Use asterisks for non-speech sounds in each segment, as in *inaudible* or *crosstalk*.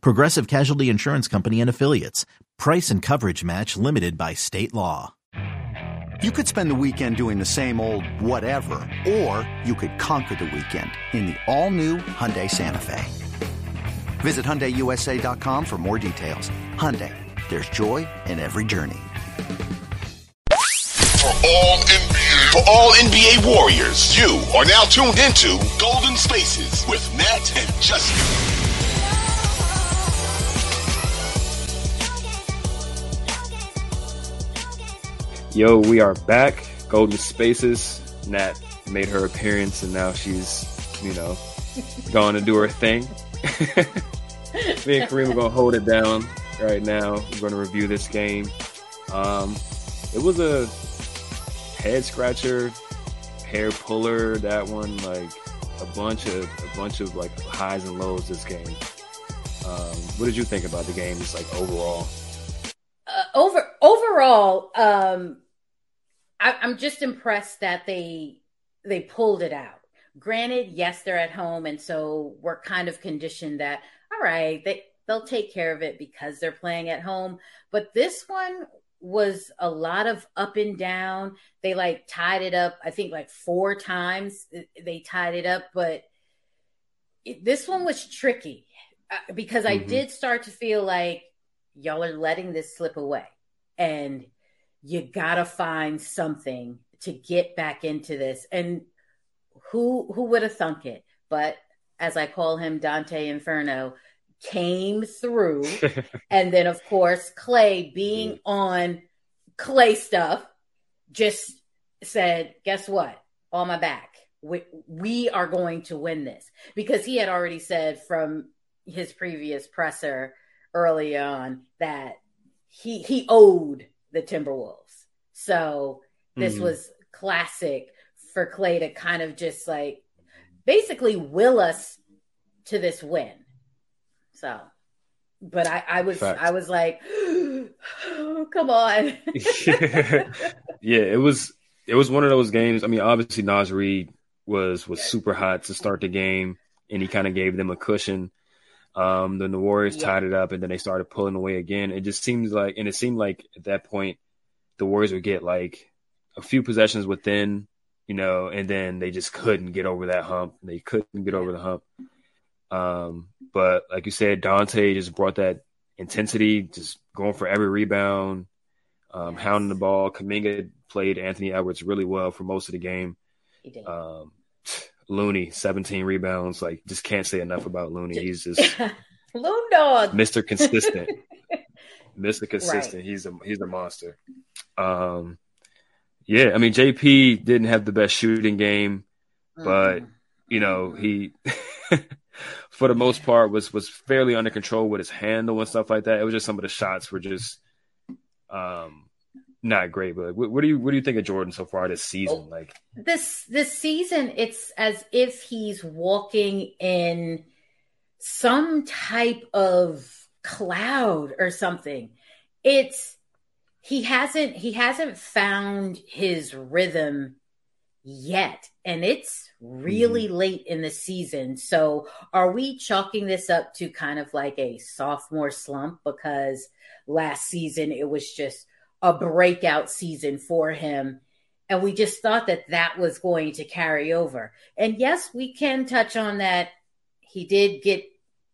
Progressive Casualty Insurance Company and Affiliates. Price and coverage match limited by state law. You could spend the weekend doing the same old whatever, or you could conquer the weekend in the all-new Hyundai Santa Fe. Visit HyundaiUSA.com for more details. Hyundai, there's joy in every journey. For all NBA, for all NBA warriors, you are now tuned into Golden Spaces with Matt and Justin. Yo, we are back. Golden Spaces. Nat made her appearance, and now she's, you know, going to do her thing. *laughs* Me and Kareem are to hold it down right now. We're to review this game. Um, it was a head scratcher, hair puller. That one, like a bunch of a bunch of like highs and lows. This game. Um, what did you think about the game? Just like overall. Uh, over overall, um, I, I'm just impressed that they they pulled it out. Granted, yes, they're at home, and so we're kind of conditioned that all right, they they'll take care of it because they're playing at home. But this one was a lot of up and down. They like tied it up, I think like four times they tied it up, but it, this one was tricky uh, because mm-hmm. I did start to feel like y'all are letting this slip away. And you gotta find something to get back into this. And who who would have thunk it? But as I call him, Dante Inferno came through, *laughs* and then of course Klay being mm-hmm. on Klay stuff just said, "Guess what? On my back." We, we are going to win this because he had already said from his previous presser early on that he he owed the Timberwolves. So this mm was classic for Klay to kind of just like basically will us to this win. So, but I, I was, Fact. I was like, oh, *gasps* come on. *laughs* *laughs* yeah, it was, it was one of those games. I mean, obviously Naz Reid was was super hot to start the game, and he kind of gave them a cushion. Um, then the Warriors yeah. tied it up, and then they started pulling away again. It just seems like, and it seemed like at that point, the Warriors would get like a few possessions within, you know, and then they just couldn't get over that hump. They couldn't get over the hump. Um, but like you said, Donte just brought that intensity, just going for every rebound, um, yes. hounding the ball. Kuminga played Anthony Edwards really well for most of the game. He did. Um, Looney, 17 rebounds. Like, just can't say enough about Looney. He's just *laughs* Loon Dog, Mr. Consistent. *laughs* Mr. Consistent. Right. He's a he's a monster. Um, yeah, I mean JP didn't have the best shooting game, but mm. you know he, *laughs* for the most part, was was fairly under control with his handle and stuff like that. It was just some of the shots were just, um, not great, but what, what, do you what do you think of Jordan so far this season? Like this this season, it's as if he's walking in some type of cloud or something. It's he hasn't he hasn't found his rhythm yet and it's really mm-hmm. late in the season so are we chalking this up to kind of like a sophomore slump because last season it was just a breakout season for him. And we just thought that that was going to carry over. And yes, we can touch on that. He did get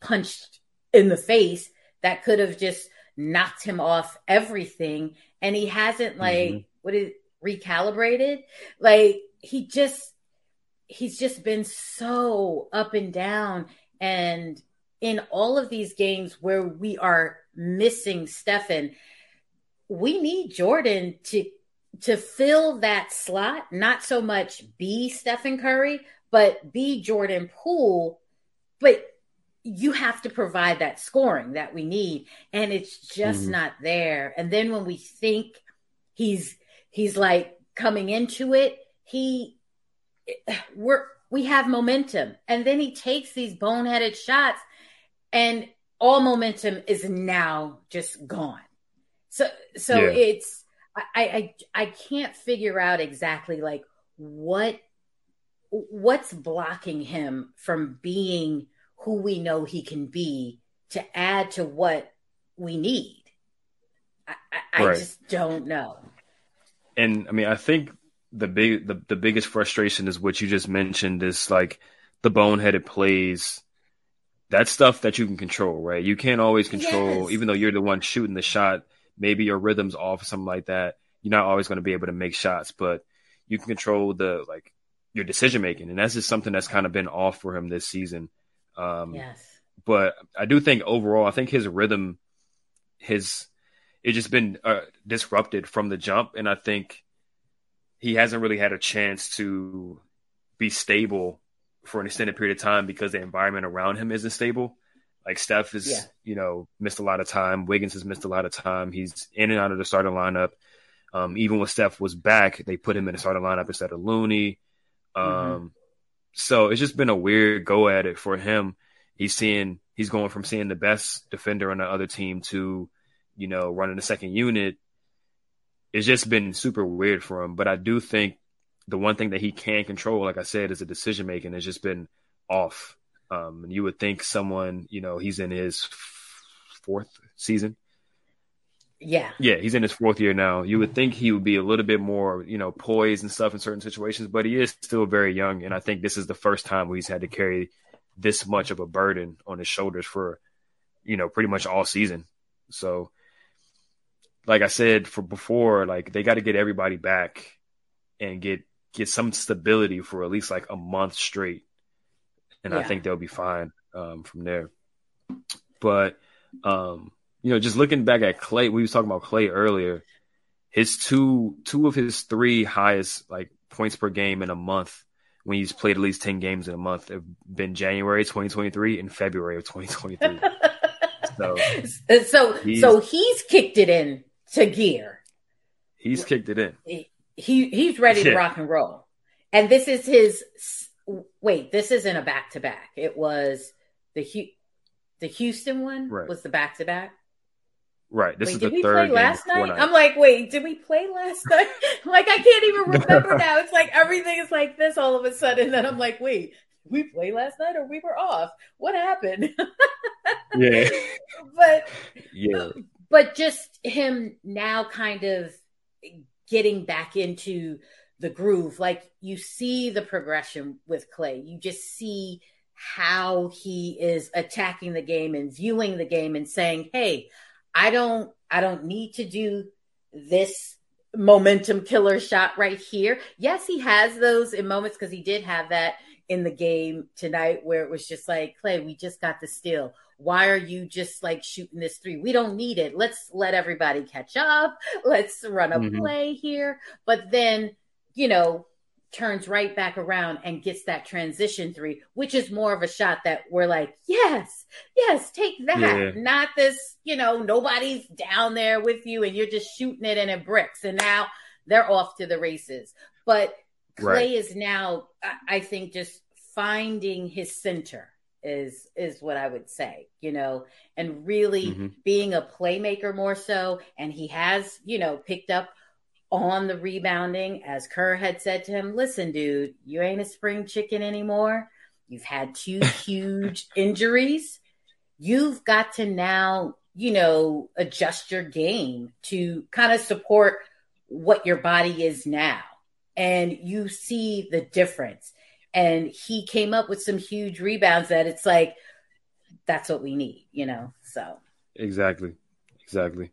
punched in the face. That could have just knocked him off everything. And he hasn't like, mm-hmm. what is recalibrated? Like he just, he's just been so up and down. And in all of these games where we are missing Stephen, we need Jordan to to fill that slot, not so much be Stephen Curry, but be Jordan Poole. But you have to provide that scoring that we need and it's just mm-hmm. not there and then when we think he's he's like coming into it he we're we have momentum and then he takes these boneheaded shots and all momentum is now just gone so so yeah. it's I, I i can't figure out exactly like what what's blocking him from being who we know he can be to add to what we need. I, I, right. I just don't know. And I mean, I think the big the, the biggest frustration is what you just mentioned is like the boneheaded plays. That's stuff that you can control, right? You can't always control, yes. even though you're the one shooting the shot. Maybe your rhythm's off or something like that. You're not always going to be able to make shots, but you can control the like your decision making, and that's just something that's kind of been off for him this season. Um, yes. But I do think overall, I think his rhythm, his, it's just been uh, disrupted from the jump, and I think he hasn't really had a chance to be stable for an extended period of time because the environment around him isn't stable. Like Steph has, yeah. you know, missed a lot of time. Wiggins has missed a lot of time. He's in and out of the starting lineup. Um, even when Steph was back, they put him in the starting lineup instead of Looney. Um, mm-hmm. So it's just been a weird go at it for him. He's seeing he's going from seeing the best defender on the other team to, you know, running the second unit. It's just been super weird for him. But I do think the one thing that he can control, like I said, is the decision making. Has just been off. Um, and you would think someone, you know, he's in his fourth season. Yeah. Yeah, he's in his fourth year now. You would think he would be a little bit more, you know, poised and stuff in certain situations, but he is still very young. And I think this is the first time where he's had to carry this much of a burden on his shoulders for, you know, pretty much all season. So, like I said for before, like they got to get everybody back and get get some stability for at least like a month straight, and yeah. I think they'll be fine um, from there. But um, you know, just looking back at Klay, we was talking about Klay earlier. His two two of his three highest like points per game in a month when he's played at least ten games in a month have been January 2023 and February of 2023. *laughs* so, so he's, so he's kicked it in to gear. He's kicked it in. He he's ready yeah. to rock and roll. And this is his wait, this isn't a back to back. It was the the Houston one right. was the back to back. Right. This wait, is did the we third play last night? I'm like, wait, did we play last night? *laughs* like, I can't even *laughs* remember now. It's like everything is like this all of a sudden. Then I'm like, wait, we play last night or we were off? What happened? *laughs* yeah. But yeah. But just him now kind of getting back into the groove. Like you see the progression with Klay. You just see how he is attacking the game and viewing the game and saying, "Hey, I don't I don't need to do this momentum killer shot right here. Yes, he has those in moments because he did have that in the game tonight where it was just like, "Klay, we just got the steal. Why are you just like shooting this three? We don't need it. Let's let everybody catch up. Let's run a mm-hmm. play here. But then, you know, turns right back around and gets that transition three, which is more of a shot that we're like, yes, yes, take that. Yeah. Not this, you know, nobody's down there with you and you're just shooting it and it bricks. And now they're off to the races. But Klay right. is now, I think, just finding his center is is what I would say, you know, and really mm-hmm. being a playmaker more so. And he has, you know, picked up on the rebounding, as Kerr had said to him, listen, dude, you ain't a spring chicken anymore. You've had two *laughs* huge injuries. You've got to now, you know, adjust your game to kind of support what your body is now. And you see the difference. And he came up with some huge rebounds that it's like, that's what we need, you know? So. Exactly. Exactly.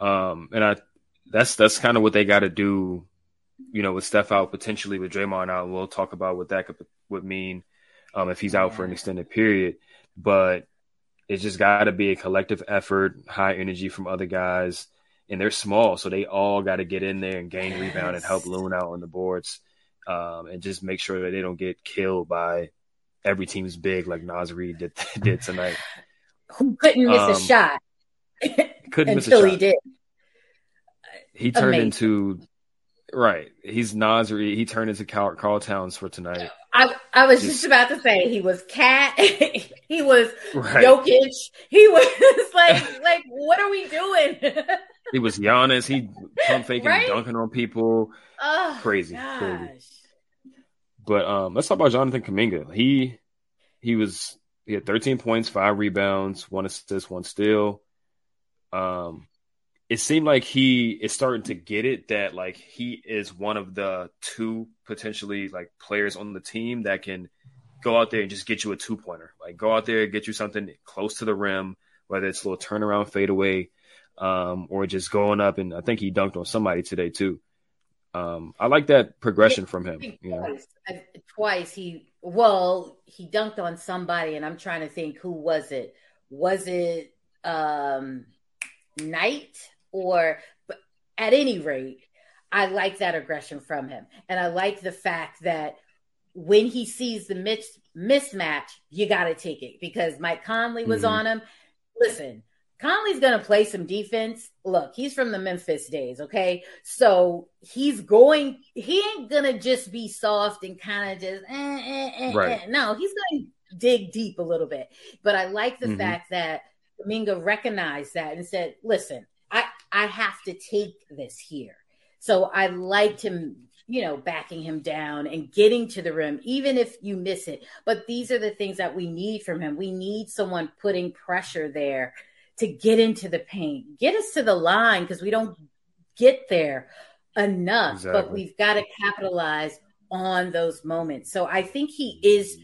Um, and I that's that's kind of what they got to do, you know, with Steph out potentially with Draymond out. We'll talk about what that could would mean um, if he's out for an extended period. But it's just got to be a collective effort, high energy from other guys, and they're small, so they all got to get in there and gain yes. rebound and help Loon out on the boards, um, and just make sure that they don't get killed by every team's big like Naz Reid did *laughs* did tonight. Who couldn't miss um, a shot? *laughs* couldn't miss a shot. he did. He turned Amazing. into right. He's Naz Reid. He turned into Carl, Karl Towns for tonight. I, I was just, Just- about to say he was cat, *laughs* he was Right. Jokic, he was *laughs* like like what are we doing? He was Giannis. He pump faking, Right? dunking on people. oh, Crazy, gosh. crazy. But um, let's talk about Jonathan Kuminga. He he was he had 13 points, five rebounds, one assist, one steal. Um, it seemed like he is starting to get it that like he is one of the two potentially like players on the team that can go out there and just get you a two pointer. Like go out there, get you something close to the rim, whether it's a little turnaround fadeaway, um, or just going up and I think he dunked on somebody today too. Um, I like that progression from him. Twice, I- twice he well he dunked on somebody, and I'm trying to think who was it? Was it um Knight or? At any rate, I like that aggression from him, and I like the fact that when he sees the mis- mismatch, you got to take it because Mike Conley was Mhm. on him. Listen, Conley's going to play some defense. Look, he's from the Memphis days, okay? So he's going, he ain't going to just be soft and kind of just, eh, eh, eh, Right. eh. no, he's going to dig deep a little bit. But I like the Mhm. fact that Domingo recognized that and said, listen, I, I have to take this here. So I liked him, you know, backing him down and getting to the rim, even if you miss it. But these are the things that we need from him. We need someone putting pressure there to get into the paint, get us to the line because we don't get there enough. But we've got to capitalize on those moments. So I think he is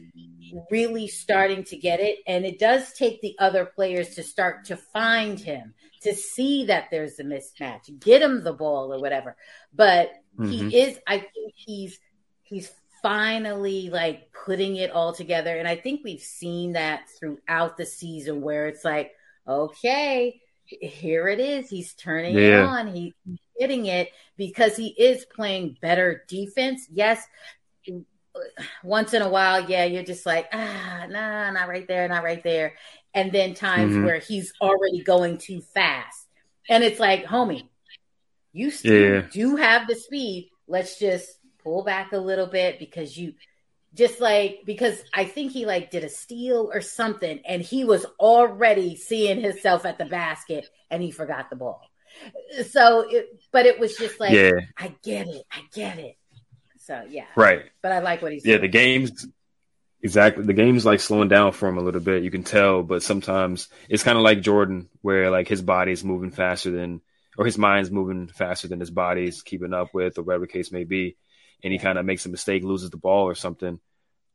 really starting to get it. And it does take the other players to start to find him, to see that there's a mismatch, get him the ball or whatever. But Mhm. he is, I think he's, he's finally like putting it all together. And I think we've seen that throughout the season where it's like, okay, here it is. He's turning it on. He, he's getting it because he is playing better defense. Yes, once in a while, yeah, you're just like, ah, nah, not right there, not right there. And then times Mhm. where he's already going too fast. And it's like, homie, you still Yeah. do have the speed. Let's just pull back a little bit because you just like because I think he like did a steal or something and he was already seeing himself at the basket and he forgot the ball. So it but it was just like Yeah. I get it. I get it. So yeah. Right. But I like what he's Yeah, doing. the game's exactly the game's like slowing down for him a little bit. You can tell, but sometimes it's kind of like Jordan, where like his body's moving faster than, or his mind's moving faster than his body's keeping up with, or whatever the case may be, and he kind of makes a mistake, loses the ball or something.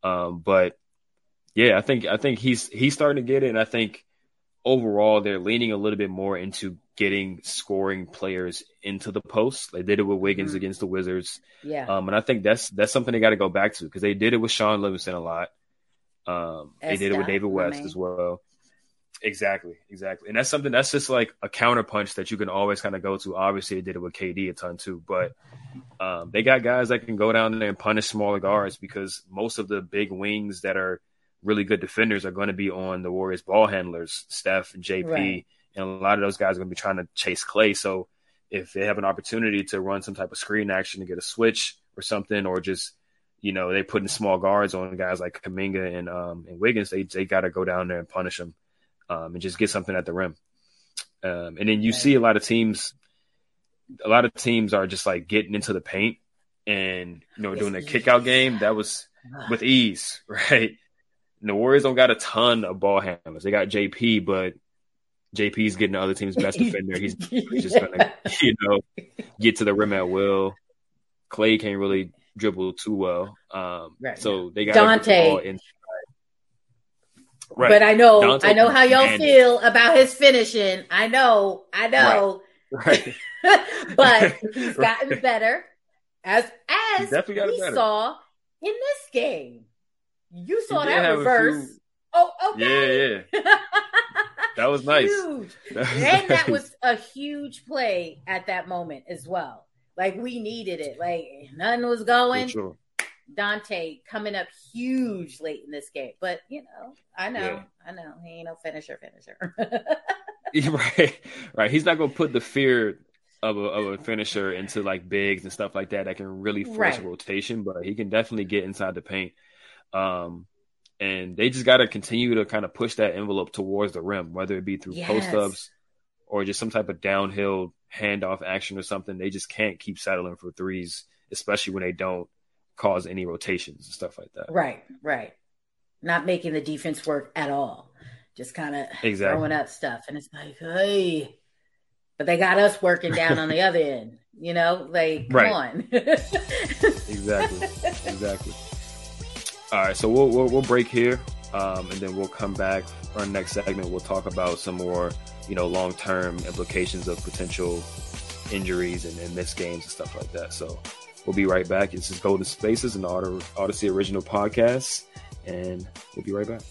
Um, but yeah, I think I think he's he's starting to get it, and I think overall they're leaning a little bit more into getting scoring players into the post. They did it with Wiggins Mhm. against the Wizards. yeah. Um, and I think that's that's something they got to go back to because they did it with Shaun Livingston a lot. Um, they did it with David West as well. Exactly, exactly, and that's something that's just like a counterpunch that you can always kind of go to. Obviously, they did it with KD a ton too, but um, they got guys that can go down there and punish smaller guards because most of the big wings that are really good defenders are going to be on the Warriors ball handlers, Steph and JP, Right. and a lot of those guys are going to be trying to chase Klay. So if they have an opportunity to run some type of screen action to get a switch or something, or just you know they putting small guards on guys like Kuminga and um, and Wiggins, they they got to go down there and punish them um, and just get something at the rim. Um, and then you Right. see a lot of teams a lot of teams are just like getting into the paint and you know doing a kick out game. That was with ease, *laughs* right? And the Warriors don't got a ton of ball handlers. They got JP, but JP's getting the other team's best *laughs* defender. He's, *laughs* he's just gonna, you know, get to the rim at will. Klay can't really dribble too well. Um, right. so they got Donte. Right. But I know, Donte I know how y'all feel about his finishing. I know, I know. Right. right. *laughs* but he's gotten better, as as we better. saw in this game. You saw that reverse. Few... Oh, okay. Yeah, yeah. *laughs* that was nice. Huge. *laughs* and that was a huge play at that moment as well. Like we needed it. Like nothing was going. Sure. Donte coming up huge late in this game. But you know, I know, yeah. I know. He ain't no finisher finisher. *laughs* right. Right. He's not gonna put the fear of a, of a finisher into like bigs and stuff like that that can really force right. rotation, but he can definitely get inside the paint. Um, and they just got to continue to kind of push that envelope towards the rim, whether it be through yes. post ups or just some type of downhill handoff action or something. They just can't keep settling for threes, especially when they don't cause any rotations and stuff like that. Right, right. Not making the defense work at all. Just kind of exactly. throwing up stuff. And it's like, hey, but they got us working down on the *laughs* other end. You know, like come right. on. *laughs* exactly, exactly. All right, so we'll we'll, we'll break here, um, and then we'll come back for our next segment. We'll talk about some more, you know, long term implications of potential injuries and, and missed games and stuff like that. So we'll be right back. This is Golden Spaces, an Odyssey original podcast, and we'll be right back.